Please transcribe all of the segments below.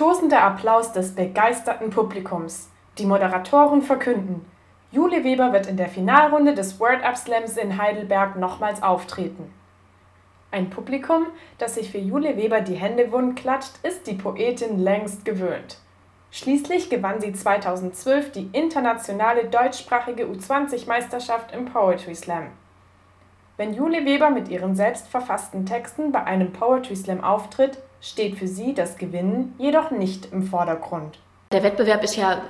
tosender Applaus des begeisterten Publikums. Die Moderatoren verkünden: Jule Weber wird in der Finalrunde des Word Up Slams in Heidelberg nochmals auftreten. Ein Publikum, das sich für Jule Weber die Hände wund klatscht, ist die Poetin längst gewöhnt. Schließlich gewann sie 2012 die internationale deutschsprachige U20-Meisterschaft im Poetry Slam. Wenn Jule Weber mit ihren selbst verfassten Texten bei einem Poetry Slam auftritt, steht für sie das Gewinnen jedoch nicht im Vordergrund. Der Wettbewerb ist ja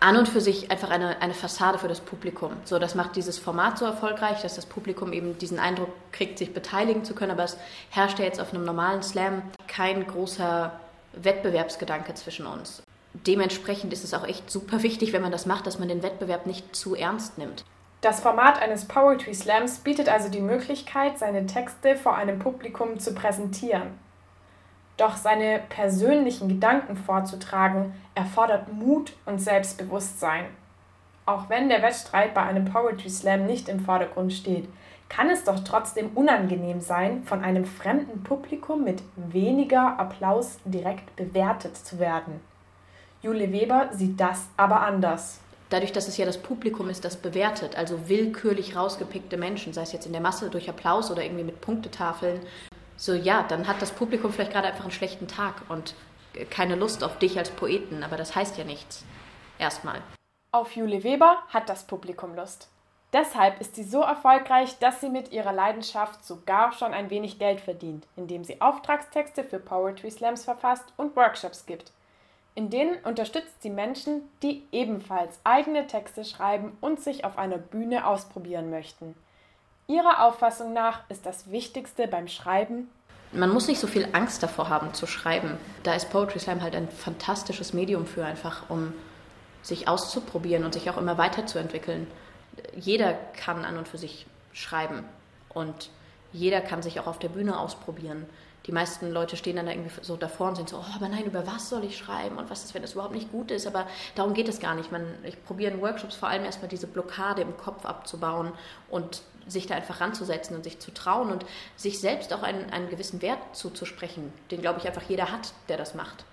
an und für sich einfach eine, eine Fassade für das Publikum. So, das macht dieses Format so erfolgreich, dass das Publikum eben diesen Eindruck kriegt, sich beteiligen zu können. Aber es herrscht ja jetzt auf einem normalen Slam kein großer Wettbewerbsgedanke zwischen uns. Dementsprechend ist es auch echt super wichtig, wenn man das macht, dass man den Wettbewerb nicht zu ernst nimmt. Das Format eines Poetry Slams bietet also die Möglichkeit, seine Texte vor einem Publikum zu präsentieren. Doch seine persönlichen Gedanken vorzutragen, erfordert Mut und Selbstbewusstsein. Auch wenn der Wettstreit bei einem Poetry Slam nicht im Vordergrund steht, kann es doch trotzdem unangenehm sein, von einem fremden Publikum mit weniger Applaus direkt bewertet zu werden. Jule Weber sieht das aber anders. Dadurch, dass es ja das Publikum ist, das bewertet, also willkürlich rausgepickte Menschen, sei es jetzt in der Masse durch Applaus oder irgendwie mit Punktetafeln, so ja, dann hat das Publikum vielleicht gerade einfach einen schlechten Tag und keine Lust auf dich als Poeten, aber das heißt ja nichts. Erstmal. Auf Jule Weber hat das Publikum Lust. Deshalb ist sie so erfolgreich, dass sie mit ihrer Leidenschaft sogar schon ein wenig Geld verdient, indem sie Auftragstexte für Poetry Slams verfasst und Workshops gibt. In denen unterstützt sie Menschen, die ebenfalls eigene Texte schreiben und sich auf einer Bühne ausprobieren möchten. Ihrer Auffassung nach ist das Wichtigste beim Schreiben, man muss nicht so viel Angst davor haben zu schreiben. Da ist Poetry Slam halt ein fantastisches Medium für einfach, um sich auszuprobieren und sich auch immer weiterzuentwickeln. Jeder kann an und für sich schreiben und jeder kann sich auch auf der Bühne ausprobieren die meisten Leute stehen dann da irgendwie so davor und sind so, oh, aber nein, über was soll ich schreiben und was ist, wenn das überhaupt nicht gut ist? Aber darum geht es gar nicht. Man, ich probiere in Workshops vor allem erstmal diese Blockade im Kopf abzubauen und sich da einfach ranzusetzen und sich zu trauen und sich selbst auch einen, einen gewissen Wert zuzusprechen, den, glaube ich, einfach jeder hat, der das macht.